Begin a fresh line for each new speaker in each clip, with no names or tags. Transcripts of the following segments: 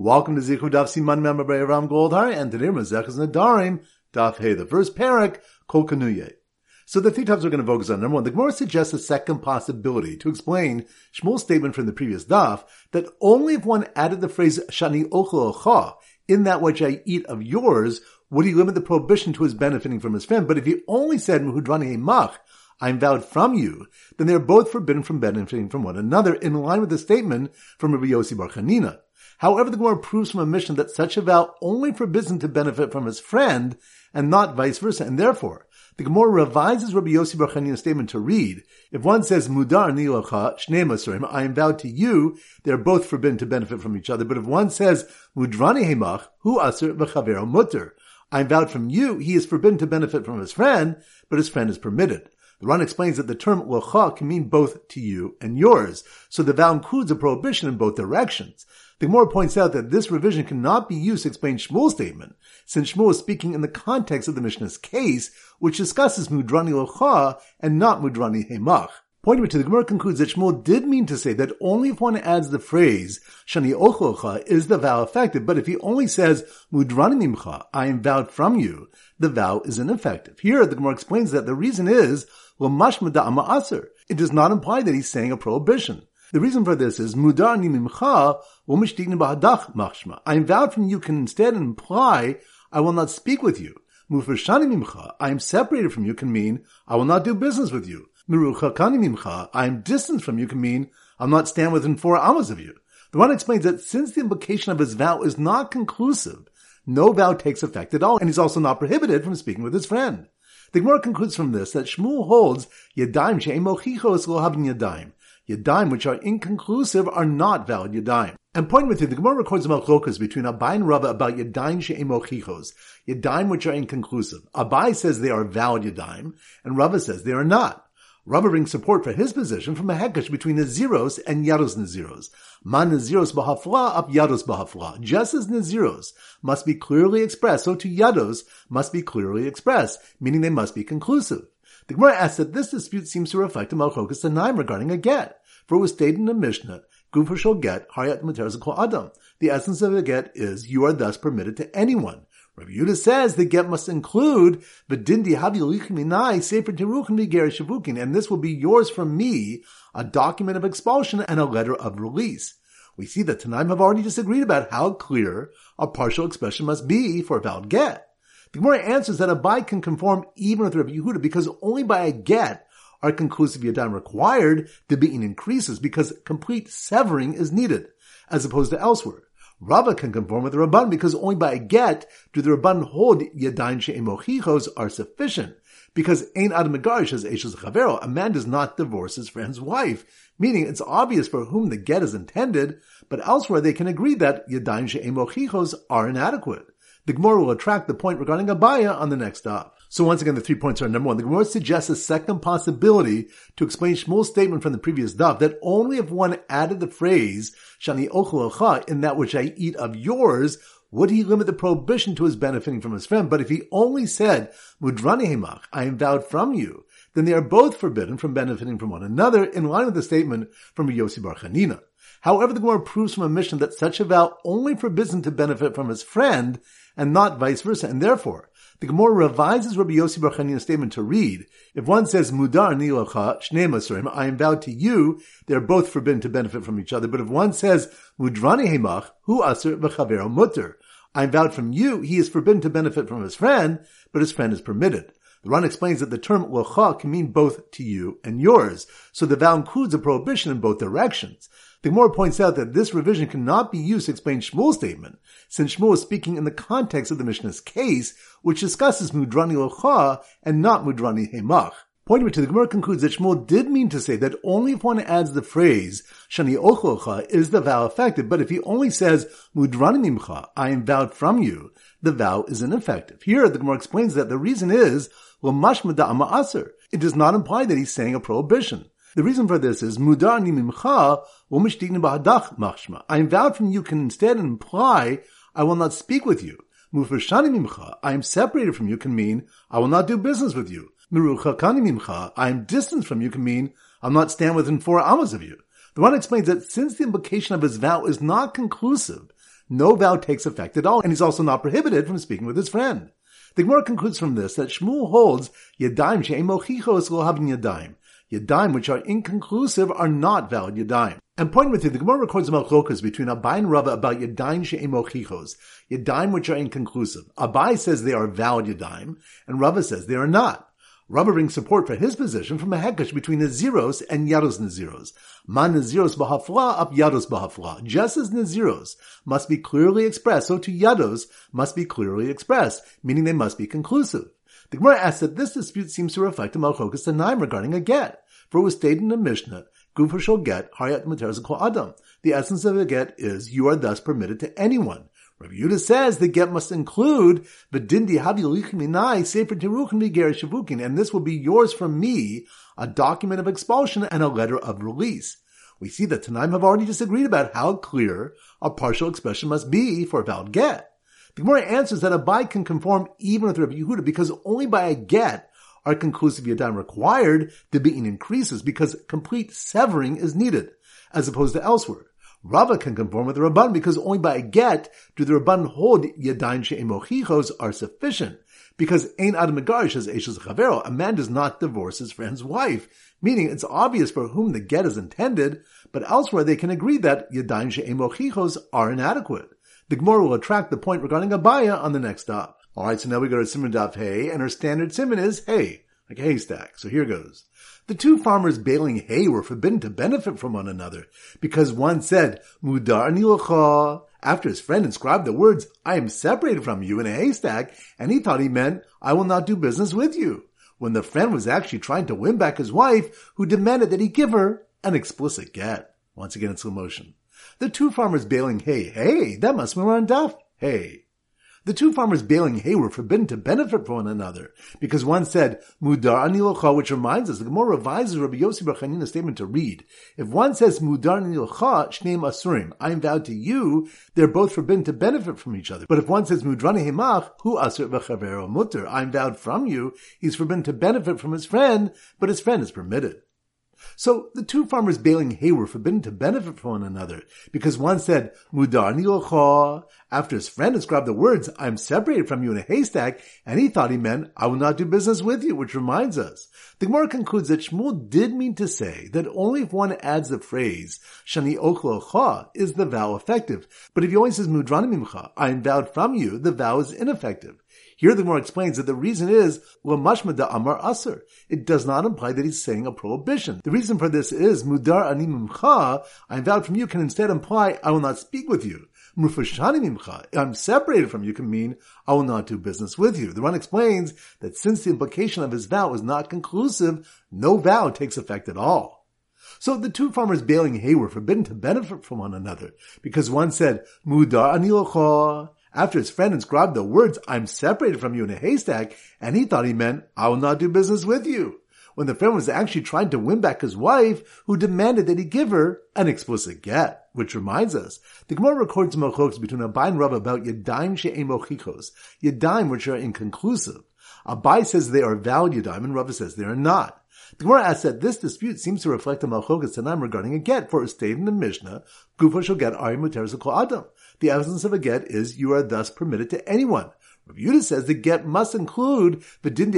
Welcome to Zichud Daf Siman Member Ram Goldhar, and today Mazech is Nadarim, Daf Hey, the first parak, Kol Kanuye. So the three topics we're going to focus on. Number one, the Gemara suggests a second possibility to explain Shmuel's statement from the previous daf that only if one added the phrase Shani Ochel in that which I eat of yours, would he limit the prohibition to his benefiting from his friend. But if he only said Muhudrani Mach, I'm vowed from you, then they are both forbidden from benefiting from one another in line with the statement from Rabbi Yossi Bar Chanina. However, the Gemara proves from a Mishnah that such a vow only forbids him to benefit from his friend and not vice versa. And therefore, the Gemara revises Rabbi Yossi Bar statement to read, if one says, Mudar nilacha shnei masurim, I am vowed to you, they are both forbidden to benefit from each other. But if one says, Mudrani hemach, hu asur v'chavero mutter, I am vowed from you, he is forbidden to benefit from his friend, but his friend is permitted. The Ran explains that the term locha can mean both to you and yours, so the vow includes a prohibition in both directions. The Gemara points out that this revision cannot be used to explain Shmuel's statement, since Shmuel is speaking in the context of the Mishnah's case, which discusses mudrani locha and not mudrani hemach. Pointing to the Gemara concludes that Shmuel did mean to say that only if one adds the phrase shani ochlocha is the vow effective, but if he only says mudrani mimcha, I am vowed from you, the vow is ineffective. Here, the Gemara explains that the reason is Lamashmada Ama Aser. it does not imply that he's saying a prohibition. The reason for this is mudar mimcha machshma. I am vowed from you can instead imply I will not speak with you. Mufreshani mimcha, I am separated from you can mean I will not do business with you. Miruchakani mimcha, I am distant from you can mean I'll not stand within four amas of you. The Ran explains that since the implication of his vow is not conclusive, no vow takes effect at all, and he's also not prohibited from speaking with his friend. The Gemara concludes from this that Shmuel holds yadayim she'emochichos lo havin yadayim. Yadayim which are inconclusive are not valid yadayim. And point with you, the Gemara records malchokas between Abai and Rava about yadayim she'emochichos. Yadayim which are inconclusive. Abai says they are valid yadayim, and Rava says they are not. Rava brings support for his position from a hekesh between Naziros and Yados Naziros. Ma Naziros bahafla up Yados bahafla. Just as Naziros must be clearly expressed, so to Yados must be clearly expressed, meaning they must be conclusive. The Gemara asks that this dispute seems to reflect a Malchokas Tanaim regarding a get, for it was stated in the Mishnah, Gufa shall get, Haryat Materzakol Adam. The essence of a get is, you are thus permitted to anyone. Rabbi Yudah says the get must include the dindi havi sefer shavukin, and this will be yours from me, a document of expulsion and a letter of release. We see that Tanaim have already disagreed about how clear a partial expression must be for a valid get. The Gemara answers that Abai can conform even with Rabbi Yehuda because only by a get are conclusive yadam required, the beating increases because complete severing is needed, as opposed to elsewhere. Rava can conform with the Rabban because only by a get do the Rabban hold Yadain She'emochichos are sufficient. Because Ein Adam Megarish as Eshes Chavero, a man does not divorce his friend's wife, meaning it's obvious for whom the get is intended, but elsewhere they can agree that Yadain She'emochichos are inadequate. The Gemara will attract the point regarding Abaya on the next stop. So once again, the three points are number one. The Gemara suggests a second possibility to explain Shmuel's statement from the previous daf that only if one added the phrase "shani ochel in that which I eat of yours would he limit the prohibition to his benefiting from his friend. But if he only said mudrani hemach, I am vowed from you, then they are both forbidden from benefiting from one another, in line with the statement from Yossi Bar Chanina. However, the Gemara proves from a Mishnah that such a vow only forbids him to benefit from his friend and not vice versa, and therefore the Gemara revises Rabbi Yossi Bar statement to read, if one says, Mudar nilacha shnei I am vowed to you, they are both forbidden to benefit from each other. But if one says, Mudrani hemach, hu asur v'chavero mutter, I am vowed from you, he is forbidden to benefit from his friend, but his friend is permitted. The Ran explains that the term locha can mean both to you and yours, so the vow includes a prohibition in both directions. The Gemara points out that this revision cannot be used to explain Shmuel's statement, since Shmuel is speaking in the context of the Mishnah's case, which discusses Mudrani Locha and not Mudrani Hemach. Pointing to the Gemara concludes that Shmuel did mean to say that only if one adds the phrase Shani Ochlocha is the vow effective, but if he only says Mudrani Mimcha, I am vowed from you, the vow is ineffective. Here, the Gemara explains that the reason is Lamashmada Ama It does not imply that he's saying a prohibition. The reason for this is mimcha machshma. I am vowed from you can instead imply I will not speak with you. Mufreshani mimcha, I am separated from you can mean I will not do business with you. Miruchakani mimcha, I am distant from you can mean I'll not stand within four amas of you. The Ran explains that since the implication of his vow is not conclusive, no vow takes effect at all, and he's also not prohibited from speaking with his friend. The Gemara concludes from this that Shmuel holds Yadayim she'emochichos lo havin Yadayim. Yadayim which are inconclusive are not valid Yadayim. And point with you, the Gemara records malchokas between Abai and Rava about Yadayim she'emochichos. Yadayim which are inconclusive. Abai says they are valid Yadayim, and Rava says they are not. Rava brings support for his position from a hekesh between Naziros and Yados Naziros. Ma Naziros bahafla up Yados bahafla. Just as Naziros must be clearly expressed, so to Yados must be clearly expressed, meaning they must be conclusive. The Gemara asks that this dispute seems to reflect a Malchokas Tanaim regarding a get. For it was stated in the Mishnah, Gufa shall get, Haryat Materas Adam. The essence of a get is, you are thus permitted to anyone. Rabbi Yudah says the get must include V'dindi Havi Sefer Teruchin Viger Shavukin, and this will be yours from me, a document of expulsion and a letter of release. We see that Tanaim have already disagreed about how clear a partial expression must be for a valid get. The Gemara answers that a Abai can conform even with Rabbi Yehuda because only by a get are conclusive yadam required, the beating increases because complete severing is needed, as opposed to elsewhere. Rava can conform with the Rabban because only by a get do the Rabban hold Yadain She'emochichos are sufficient. Because Ein Adam Megarish as Eshes Chavero, a man does not divorce his friend's wife, meaning it's obvious for whom the get is intended, but elsewhere they can agree that Yadain She'emochichos are inadequate. The Gemara will attract the point regarding Abaya on the next stop. Alright, so now we go to Siman Daf Hey, and our standard Siman is Hey, like a haystack. So here goes. The two farmers baling hay were forbidden to benefit from one another because one said, Mudar nilacha, after his friend inscribed the words, I am separated from you in a haystack, and he thought he meant, I will not do business with you. When the friend was actually trying to win back his wife, who demanded that he give her an explicit get. Once again in slow motion. The two farmers baling hay, hey, that must be on duff, hey. The two farmers baling hay were forbidden to benefit from one another because one said mudar anilocha, which reminds us the Gemara revises Rabbi Yossi Bar statement to read: If one says mudar anilocha shneim asurim, I am vowed to you, they're both forbidden to benefit from each other. But if one says mudrani himach, hu asur v'chavero mutter, I am vowed from you, he's forbidden to benefit from his friend, but his friend is permitted. So the two farmers baling hay were forbidden to benefit from one another because one said, Mudar nilocha, after his friend inscribed the words, I'm separated from you in a haystack, and he thought he meant, I will not do business with you, which reminds us. The Gemara concludes that Shmuel did mean to say that only if one adds the phrase, Shani oklocha, is the vow effective. But if he only says Mudranim I am vowed from you, the vow is ineffective. Here the Gemara explains that the reason is Lamashmada Amar Aser. It does not imply that he's saying a prohibition. The reason for this is Mudar Animimcha, I am vowed from you, can instead imply I will not speak with you. Mufashani Mimcha, I'm separated from you, can mean I will not do business with you. The Ran explains that since the implication of his vow is not conclusive, no vow takes effect at all. So the two farmers baling hay were forbidden to benefit from one another because one said, Mudar anilocha, after his friend inscribed the words, I'm separated from you in a haystack, and he thought he meant, I will not do business with you. When the friend was actually trying to win back his wife, who demanded that he give her an explicit get. Which reminds us, the Gemara records mochokos between Abai and Rav about Yadayim she'en mochikos, Yadayim which are inconclusive. Abai says they are valid Yadayim, and Rav says they are not. The Gemara asks that this dispute seems to reflect a malchokas tanaim regarding a get, for it stated in the Mishnah, Gufa shall get Ari Muteres Adam. The essence of a get is you are thus permitted to anyone. Yudah says the get must include v'din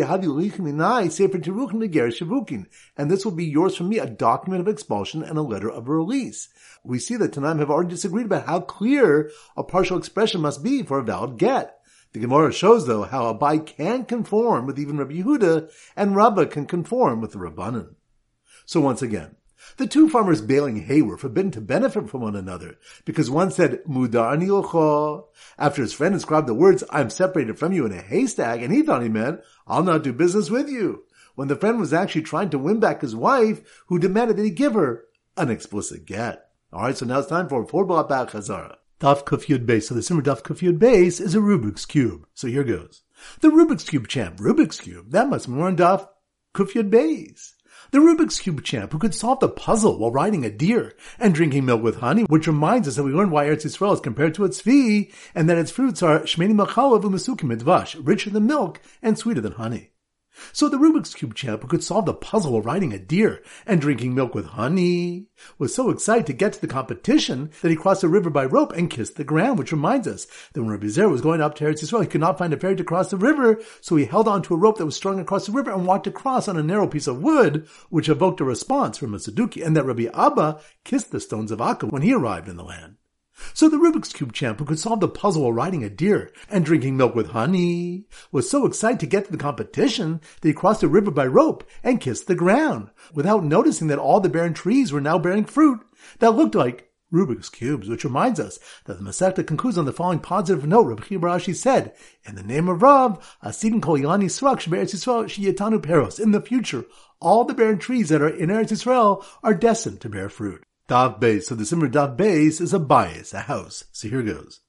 sefer shavukin, and this will be yours from me, a document of expulsion and a letter of release. We see that Tanaim have already disagreed about how clear a partial expression must be for a valid get. The Gemara shows, though, how Abai can conform with even Rabbi Yehuda, and Rabbah can conform with the Rabbanan. So once again, the two farmers baling hay were forbidden to benefit from one another because one said, Mudar nilocho. After his friend inscribed the words, I'm separated from you in a haystack, and he thought he meant, I'll not do business with you. When the friend was actually trying to win back his wife, who demanded that he give her an explicit get. Alright, so now it's time for four Ba'at Chazara. Daf Kufyud base. So the Simmer Daf Kufyud base is a Rubik's Cube. So here goes. The Rubik's Cube champ, Rubik's Cube, that must be more on Daf Kufyud base. The Rubik's Cube champ who could solve the puzzle while riding a deer and drinking milk with honey, which reminds us that we learned why Eretz Yisrael is compared to its fee, and that its fruits are shmeni machalav u'mesukim midvash, richer than milk and sweeter than honey. So the Rubik's Cube champ who could solve the puzzle of riding a deer and drinking milk with honey was so excited to get to the competition that he crossed the river by rope and kissed the ground, which reminds us that when Rabbi Zeira was going up to Eretz Yisrael, he could not find a ferry to cross the river, so he held onto a rope that was strung across the river and walked across on a narrow piece of wood, which evoked a response from a Saduki, and that Rabbi Abba kissed the stones of Akko when he arrived in the land. So the Rubik's Cube champ who could solve the puzzle while riding a deer and drinking milk with honey was so excited to get to the competition that he crossed the river by rope and kissed the ground without noticing that all the barren trees were now bearing fruit that looked like Rubik's Cubes, which reminds us that the Masechta concludes on the following positive note. Rabbi Chiya bar Ashi said, in the name of Rav, Asidin Kol Yani Srak Yisrael Shiyetanu Peros. In the future, all the barren trees that are in Eretz Yisrael are destined to bear fruit. Daf Beis. So the Simmer Daf Beis is a bias, a house. So here goes.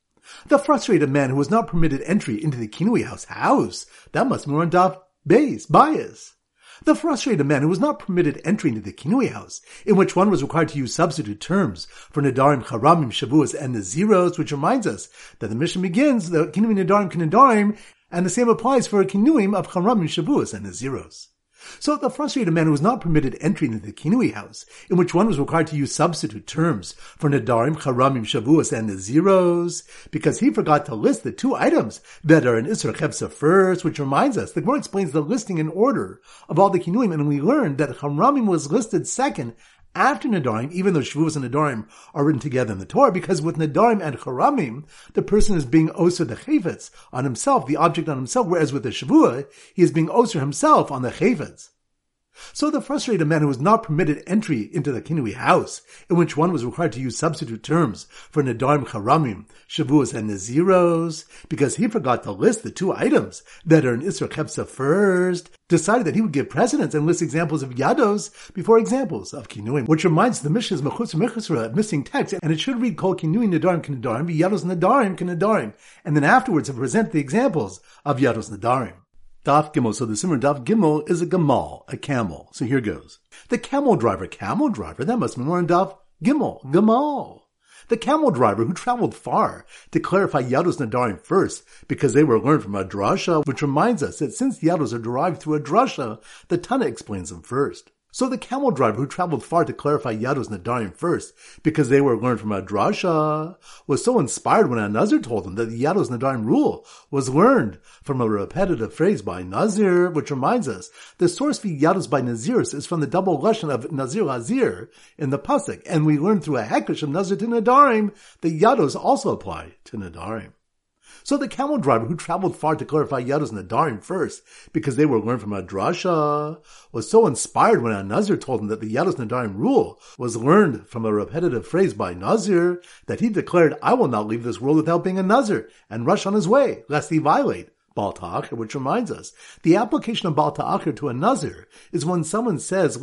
The frustrated man who was not permitted entry into the Kinui house. House? That must be on Daf Beis, bias. The frustrated man who was not permitted entry into the Kinui house, in which one was required to use substitute terms for Nadarim, Charamim, Shavuos, and Naziros, which reminds us that the Mishnah begins, the Kinui Nadarim, Kinadarim, and the same applies for a Kinuim of Charamim, Shavuos, and Naziros. So the frustrated man who was not permitted entry into the Kinui house, in which one was required to use substitute terms for Nadarim, Charamim, Shavuos, and Naziros, because he forgot to list the two items that are in Isra Chevsa first, which reminds us, the Gemara explains the listing in order of all the Kinuim, and we learned that Charamim was listed second after Nadarim, even though Shavuos and Nadarim are written together in the Torah, because with Nadarim and Charamim, the person is being Oser the Chavetz on himself, the object on himself, whereas with the Shavua, he is being Oser himself on the Chavetz. So the frustrated man who was not permitted entry into the Kinui house, in which one was required to use substitute terms for Nadarim Charamim, Shavuos, and Naziros, because he forgot to list the two items that are in Isra Chepsa first, decided that he would give precedence and list examples of Yados before examples of Kinuim, which reminds the Mishnah's Mechutz Mechusra of missing text, and it should read Kol Kinui Nadarim Kinadarim, Yados Nadarim Kinadarim, and then afterwards present the examples of Yados Nadarim. Daf Gimel. So the Simmer Daf Gimel is a Gamal, a camel. So here goes. The camel driver, camel driver, that must be more in Daf Gimel, Gamal. The camel driver who traveled far to clarify Yados Nadarim first because they were learned from a drasha, which reminds us that since Yados are derived through a drasha, the Tana explains them first. So the camel driver who traveled far to clarify Yados Nadarim first, because they were learned from a drasha, was so inspired when a Nazir told him that the Yados Nadarim rule was learned from a repetitive phrase by Nazir, which reminds us the source for Yados by Naziris is from the double lashon of Nazir Azir in the pasuk, and we learned through a hekesh of Nazir to Nadarim that Yados also apply to Nadarim. So the camel driver who traveled far to clarify Yados Nadarim first, because they were learned from a drasha, was so inspired when a Nazir told him that the Yados Nadarim rule was learned from a repetitive phrase by Nazir, that he declared, I will not leave this world without being a Nazir, and rush on his way, lest he violate Baal Ta'achir, which reminds us, the application of Baal Ta'achir to a Nazir is when someone says, I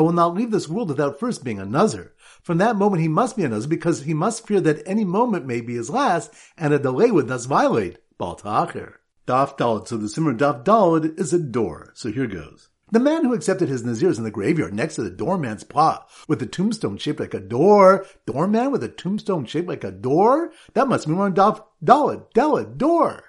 will not leave this world without first being a Nazir. From that moment he must be a Nazir because he must fear that any moment may be his last and a delay would thus violate Baal Ta'achir. Daf Dalad, so the Simmer Daf Dalad is a door. So here goes. The man who accepted his Nazirs in the graveyard next to the doorman's plot with a tombstone shaped like a door. Doorman with a tombstone shaped like a door? That must mean we're on Daf Dalad, Dalad, door.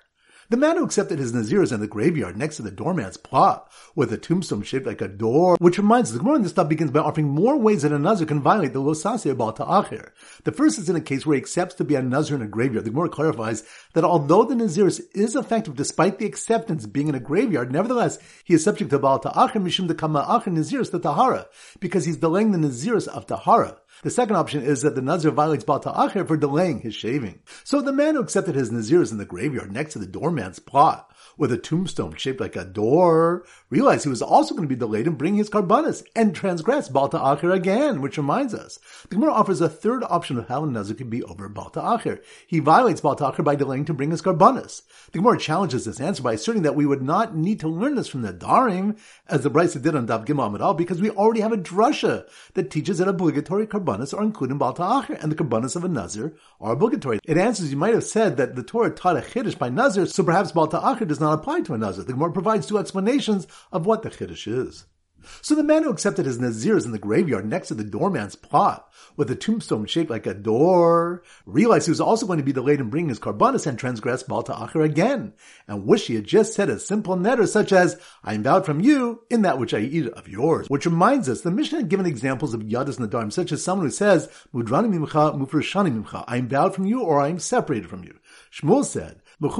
The man who accepted his Nazirs in the graveyard next to the doorman's plot with a tombstone shaped like a door, which reminds us, the Gemara in this stuff begins by offering more ways that a Nazir can violate the Losase about Ta'achir. The first is in a case where he accepts to be a Nazir in a graveyard. The Gemara clarifies that although the Naziris is effective despite the acceptance being in a graveyard, nevertheless, he is subject to Baal Ta'achir Mishum the Kama'achir Naziris the Tahara, because he's delaying the Naziris of Tahara. The second option is that the Nazir violates Baal for delaying his shaving. So the man who accepted his Nazir is in the graveyard next to the doorman's plot with a tombstone shaped like a door, realized he was also going to be delayed in bringing his karbanis and transgress Baal Ta'achir again, which reminds us. The Gemara offers a third option of how a Nazir can be over Baal Ta'achir. He violates Baal Ta'achir by delaying to bring his karbanis. The Gemara challenges this answer by asserting that we would not need to learn this from the Darim, as the Brisa did on Daf Gimel Amid because we already have a drasha that teaches that obligatory karbanis are included in Baal Ta'achir, and the karbanis of a Nazir are obligatory. It answers, you might have said that the Torah taught a Chiddush by Nazir, so perhaps Baal Ta'achir does not apply to a Nazir. The Gemara provides two explanations of what the Chiddush is. So the man who accepted his Nazirs in the graveyard next to the doorman's plot, with a tombstone shaped like a door, realized he was also going to be delayed in bringing his karbanis and transgress Baal Ta'achir again, and wish he had just said a simple neder such as, I am vowed from you in that which I eat of yours. Which reminds us, the Mishnah had given examples of Yadis Nadarim, such as someone who says, Mudrani mimcha, mufrashani mimcha, I am vowed from you or I am separated from you. Shmuel said, in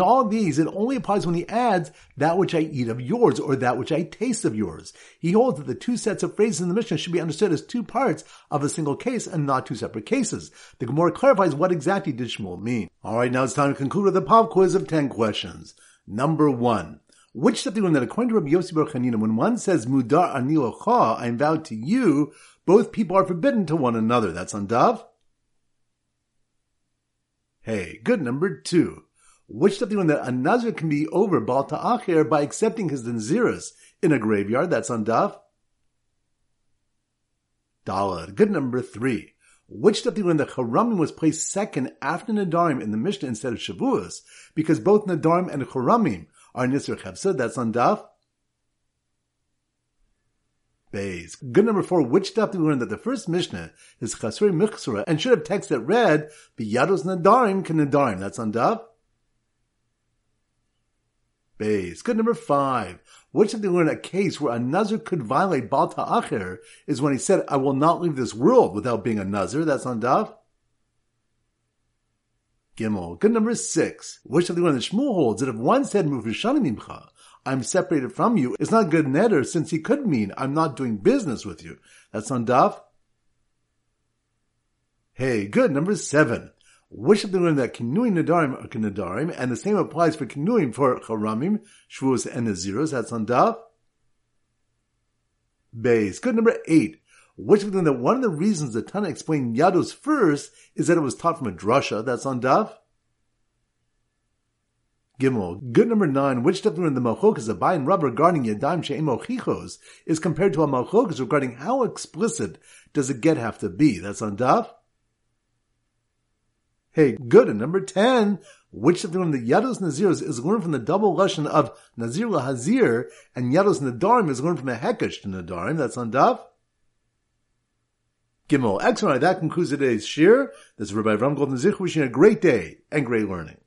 all these, it only applies when he adds that which I eat of yours or that which I taste of yours. He holds that the two sets of phrases in the Mishnah should be understood as two parts of a single case and not two separate cases. The Gemara clarifies what exactly did Shmuel mean. Alright, now it's time to conclude with a pop quiz of 10 questions. Number one. Which step do you that according to Rabbi Yossi Bar Chanina, when one says Mudar anilocha, I am vowed to you, both people are forbidden to one another. That's on Dove. Hey, good number two. Which step do you that a Nazir can be over Baal Ta'achir by accepting his Naziris in a graveyard? That's on Daf. Dalad. Good number three. Which step do you that Haramim was placed second after Nadarim in the Mishnah instead of Shavuos? Because both Nadarim and Haramim are Nisr Chevsa. That's on Daf. Bays. Good number four, which daf do we learn that the first Mishnah is Chasuri Michsura and should have text that read, Biyados Nadarim can Nadarim. That's on daf. Bays. Good number five. Which daf do we learn a case where a Nazir could violate Baal Ta'achir is when he said, I will not leave this world without being a Nazir. That's on daf. Gimel. Good number six. Which of the one that Shmuel holds that if one said Mufishani Mimcha, I'm separated from you, it's not good neder since he could mean I'm not doing business with you. That's on Daf. Hey, good. Number seven. Which of the learn that Kinuim Nadarim are Nadarim, and the same applies for Kinuim for Charamim, Shvuos, and Naziros. That's on Daf. Base. Good. Number eight. Which of them that one of the reasons the Tana explained Yados first is that it was taught from a drasha. That's on Daf. Gimel. Good number nine, which stuff in the Malchokas of and Rub regarding Yadam She'emochichos is compared to a Malchokas regarding how explicit does a get have to be. That's on Daf. Hey, good. And number 10, which of the Yados Naziros is learned from the double lesson of Nazir Hazir and Yados Nadarim is learned from a Hekesh to Nadarim. That's on Daf. Gimel. Excellent. That concludes today's shir. This is Rabbi Avram Golden Zich wishing a great day and great learning.